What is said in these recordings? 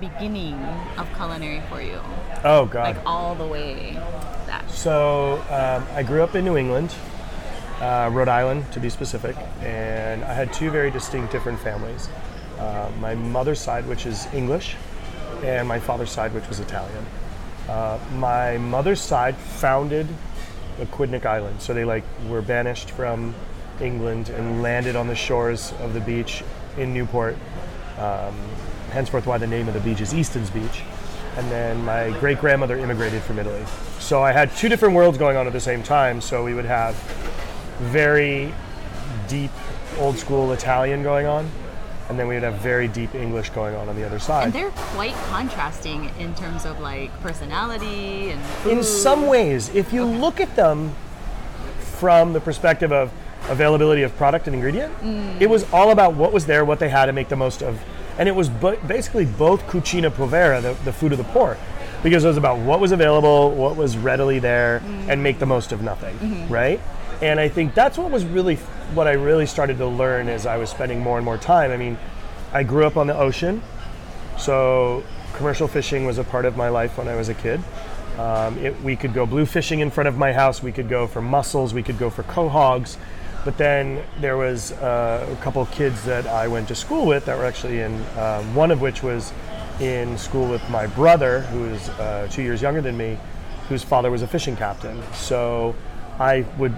the beginning of culinary for you? Oh God. Like all the way back. So um, I grew up in New England, uh, Rhode Island to be specific, and I had two very distinct different families. Uh, my mother's side, which is English, and my father's side, which was Italian. Uh, my mother's side founded Aquidneck Island, so they like were banished from England and landed on the shores of the beach in Newport. Um, henceforth, why the name of the beach is Easton's Beach. And then my great grandmother immigrated from Italy. So I had two different worlds going on at the same time. So we would have very deep old school Italian going on, and then we would have very deep English going on on the other side. And they're quite contrasting in terms of like personality and in some ways, if you look at them from the perspective of availability of product and ingredient, mm. it was all about what was there, what they had to make the most of. And it was bu- basically both cucina povera, the, the food of the poor, because it was about what was available, what was readily there, and make the most of nothing, right? And I think that's what was really what I really started to learn as I was spending more and more time. I mean, I grew up on the ocean, so commercial fishing was a part of my life when I was a kid. Um, it, we could go blue fishing in front of my house. We could go for mussels. We could go for quahogs. But then there was uh, a couple of kids that I went to school with that were actually in. Um, one of which was in school with my brother, who is uh, two years younger than me, whose father was a fishing captain. So I would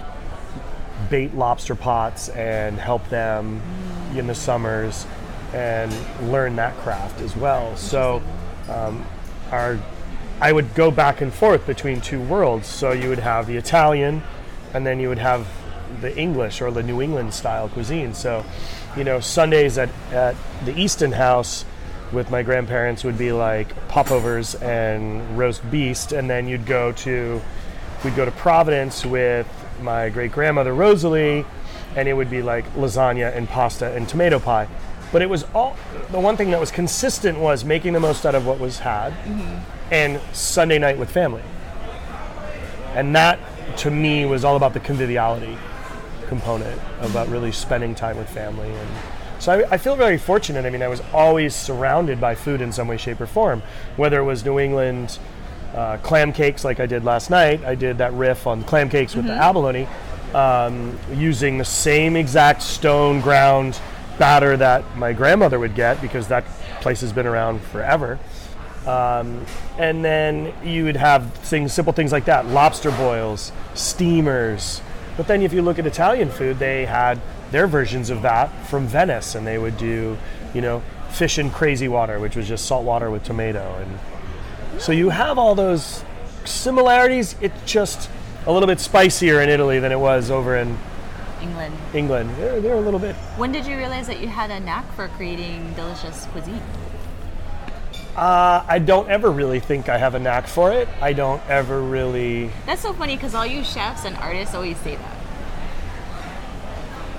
bait lobster pots and help them in the summers and learn that craft as well. So um, our I would go back and forth between two worlds. So you would have the Italian and then you would have the English or the New England style cuisine. So, you know, Sundays at, at the Easton house with my grandparents would be like popovers and roast beast and then you'd go to we'd go to Providence with my great grandmother Rosalie, and it would be like lasagna and pasta and tomato pie. But it was all the one thing that was consistent was making the most out of what was had, mm-hmm. and Sunday night with family. And that to me was all about the conviviality component about really spending time with family and so I, I feel very fortunate. I mean, I was always surrounded by food in some way, shape, or form. Whether it was New England uh, clam cakes, like I did last night, I did that riff on clam cakes with the abalone, um, using the same exact stone ground batter that my grandmother would get because that place has been around forever. Um, and then you would have things, simple things like that, lobster boils, steamers. But then if you look at Italian food, they had their versions of that from Venice, and they would do, you know, fish in crazy water, which was just salt water with tomato, and so you have all those similarities. It's just a little bit spicier in Italy than it was over in England. England. They're, they're a little bit. When did you realize that you had a knack for creating delicious cuisine? Uh, I don't ever really think I have a knack for it. I don't ever really That's so funny because all you chefs and artists always say that.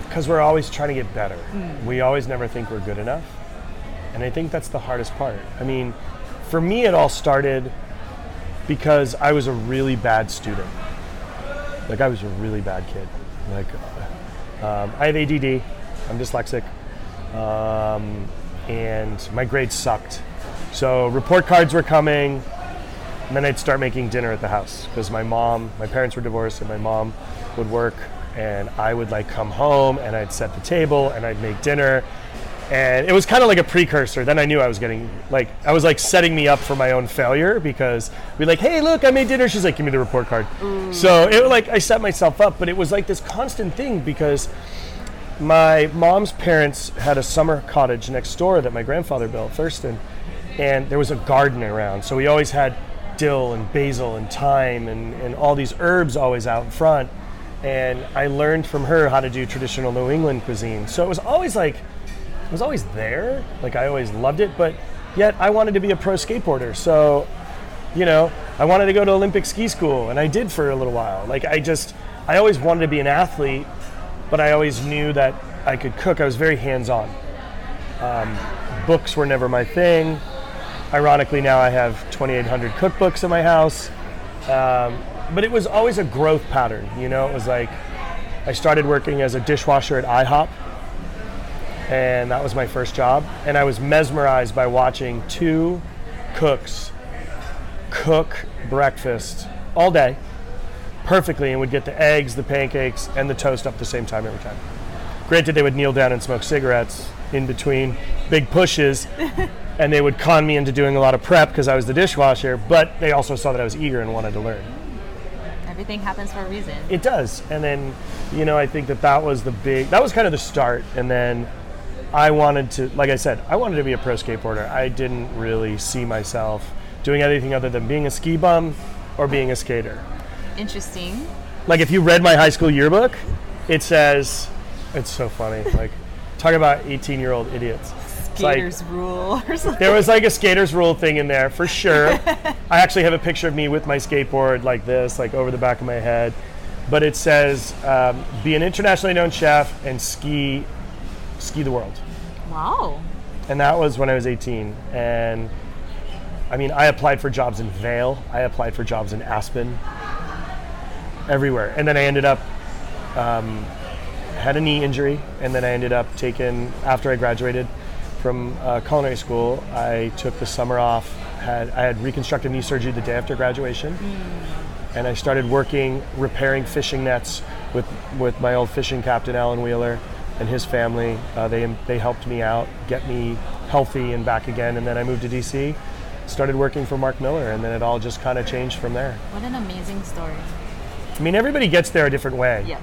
because we're always trying to get better. We always never think we're good enough. And I think that's the hardest part. I mean, for me, it all started because I was a really bad student. Like, I was a really bad kid. Like, um, I have ADD, I'm dyslexic, um, and my grades sucked. So, report cards were coming, and then I'd start making dinner at the house because my mom, my parents were divorced, and my mom would work, and I would like come home and I'd set the table and I'd make dinner. And it was kind of like a precursor. Then I knew I was getting like I was like setting me up for my own failure because we'd like, hey, look, I made dinner. She's like, give me the report card. Mm. So it was like I set myself up, but it was like this constant thing because my mom's parents had a summer cottage next door that my grandfather built, Thurston, and there was a garden around. So we always had dill and basil and thyme and, and all these herbs always out in front. And I learned from her how to do traditional New England cuisine. So it was always like, it was always there. Like I always loved it, but yet I wanted to be a pro skateboarder. So, you know, I wanted to go to Olympic ski school, and I did for a little while. Like I just, I always wanted to be an athlete, but I always knew that I could cook. I was very hands-on. Um, books were never my thing. Ironically, now I have 2,800 cookbooks in my house. Um, but it was always a growth pattern, you know. It was like I started working as a dishwasher at IHOP, and that was my first job. And I was mesmerized by watching two cooks cook breakfast all day perfectly and would get the eggs, the pancakes, and the toast up the same time every time. Granted, they would kneel down and smoke cigarettes in between big pushes, and they would con me into doing a lot of prep because I was the dishwasher, but they also saw that I was eager and wanted to learn. Everything happens for a reason. It does. And then, you know, I think that that was the big, that was kind of the start. And then I wanted to, like I said, I wanted to be a pro skateboarder. I didn't really see myself doing anything other than being a ski bum or being a skater. Interesting. Like if you read my high school yearbook, it says, it's so funny. Like, talk about 18 year old idiots. It's like- rule or something. there was like a skater's rule thing in there for sure. I actually have a picture of me with my skateboard like this, like over the back of my head. But it says, um, "Be an internationally known chef and ski, ski the world." Wow. And that was when I was 18. And I mean, I applied for jobs in Vail. I applied for jobs in Aspen. Everywhere. And then I ended up um, had a knee injury, and then I ended up taking after I graduated from uh, culinary school. I took the summer off. Had I had reconstructive knee surgery the day after graduation, and I started working repairing fishing nets with with my old fishing captain Alan Wheeler and his family. Uh, they they helped me out, get me healthy and back again, and then I moved to DC. Started working for Mark Miller, and then it all just kind of changed from there. What an amazing story. I mean, everybody gets there a different way Yep.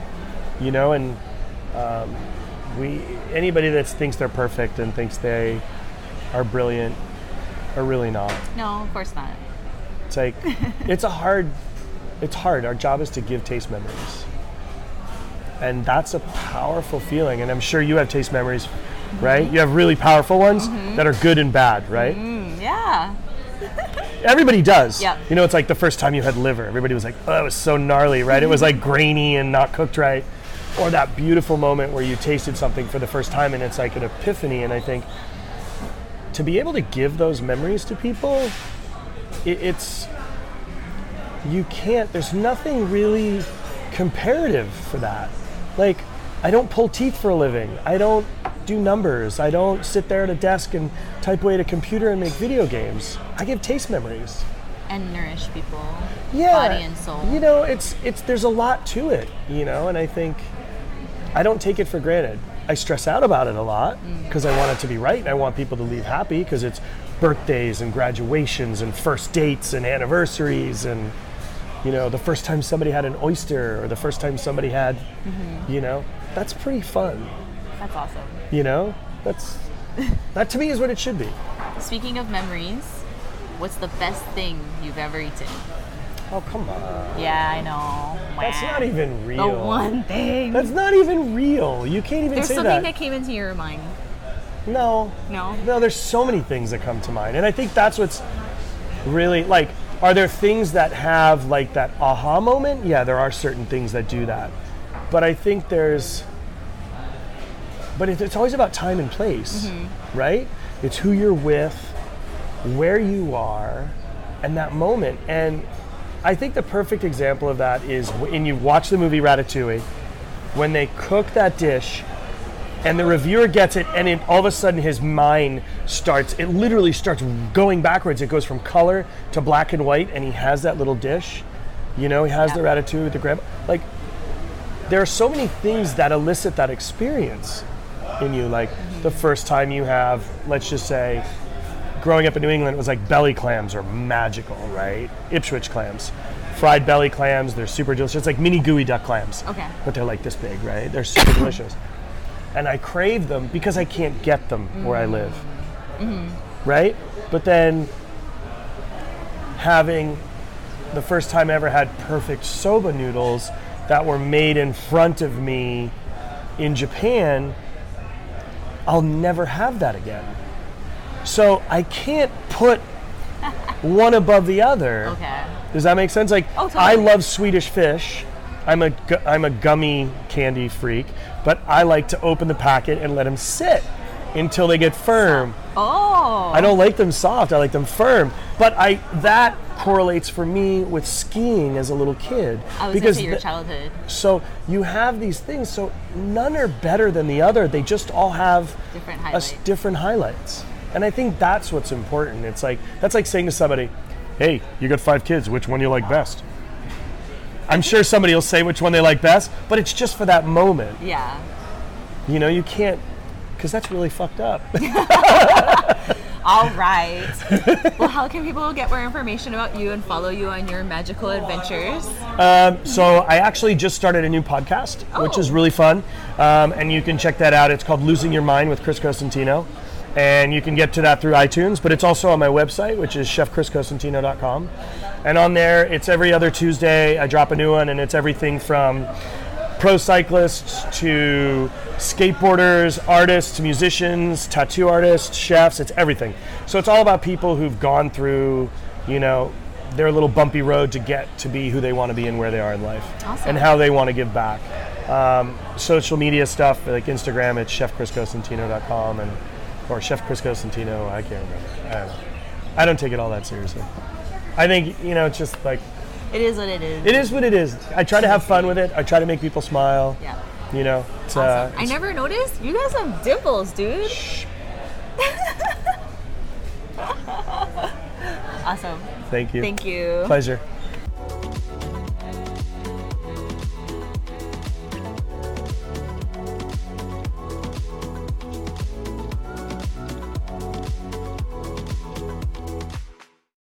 you know and um, we anybody that thinks they're perfect and thinks they are brilliant are really not. No, of course not. it's like it's a hard it's hard. Our job is to give taste memories. And that's a powerful feeling. And i'm sure you have taste memories right? You have really powerful ones that are good and bad right? Mm, yeah. everybody does. Yep. you know it's like the first time you had liver. Everybody was like oh it was so gnarly right? It was like grainy and not cooked right or that beautiful moment where you tasted something for the first time and it's like an epiphany. And i think to be able to give those memories to people it, it's you can't there's nothing really comparative for that. Like i don't pull teeth for a living. I don't do numbers. I don't sit there at a desk and type away at a computer and make video games. I give taste memories. And nourish people. yeah. Body and soul. you know it's it's there's a lot to it you know and i think i don't take it for granted i stress out about it a lot Mm. because i want it to be right and i want people to leave happy because it's birthdays and graduations and first dates and anniversaries and you know the first time somebody had an oyster or the first time somebody had Mm-hmm. you know that's pretty fun That's awesome. you know that's that to me is what it should be Speaking of memories, what's the best thing you've ever eaten? Oh come on Yeah, I know. that's not even real. the one thing. that's not even real you can't even There's say something that that came into your mind. no No. No, there's so many things that come to mind. And I think that's what's really like are there things that have like that aha moment? Yeah, there are certain things that do that. But I think there's but it's always about time and place, mm-hmm. right? It's who you're with, where you are, and that moment. And I think the perfect example of that is when you watch the movie Ratatouille, when they cook that dish and the reviewer gets it and it, all of a sudden his mind starts it literally starts going backwards. It goes from color to black and white and he has that little dish you know he has the ratatouille with the grandma. Like there are so many things that elicit that experience in you. Like the mm-hmm. first time you have let's just say growing up in new england it was like belly clams are magical right ipswich clams fried belly clams they're super delicious it's like mini geoduck clams Okay. but they're like this big right they're super delicious and I crave them because I can't get them where I live. Mm-hmm. Right? But then having the first time I ever had perfect soba noodles that were made in front of me in Japan, I'll never have that again. So I can't put one above the other. Okay. Does that make sense? Like, Oh, totally. I love Swedish fish. I'm a I'm a gummy candy freak, but I like to open the packet and let them sit until they get firm. Oh. I don't like them soft. I like them firm. but I that correlates for me with skiing as a little kid I was because your the- childhood. so you have these things so none are better than the other they just all have Different highlights. different highlights and i think that's what's important it's like that's like saying to somebody hey you got five kids which one do you like best i'm sure somebody will say which one they like best but it's just for that moment Yeah. you know you can't because that's really fucked up All right. well, how can people get more information about you and follow you on your magical adventures? So I actually just started a new podcast, which is Oh. really fun, um, and you can check that out. It's called Losing Your Mind with Chris Cosentino, and you can get to that through iTunes. But it's also on my website, which is chefchriscosentino.com, and on there it's every other Tuesday I drop a new one, and it's everything from pro cyclists to skateboarders, artists, musicians, tattoo artists, chefs. It's everything. So it's all about people who've gone through, you know, their little bumpy road to get to be who they want to be and where they are in life, Awesome. and how they want to give back. Um, social media stuff like Instagram, it's chefchriscosentino.com and or Chef Chris Cosentino. I can't remember. I don't know. I don't take it all that seriously. I think you know, it's just like It is what it is. it is what it is. I try to have fun with it. I try to make people smile. Yeah. You know, it's, uh, Awesome. I never noticed. You guys have dimples, dude. awesome. Thank you. Thank you. Pleasure.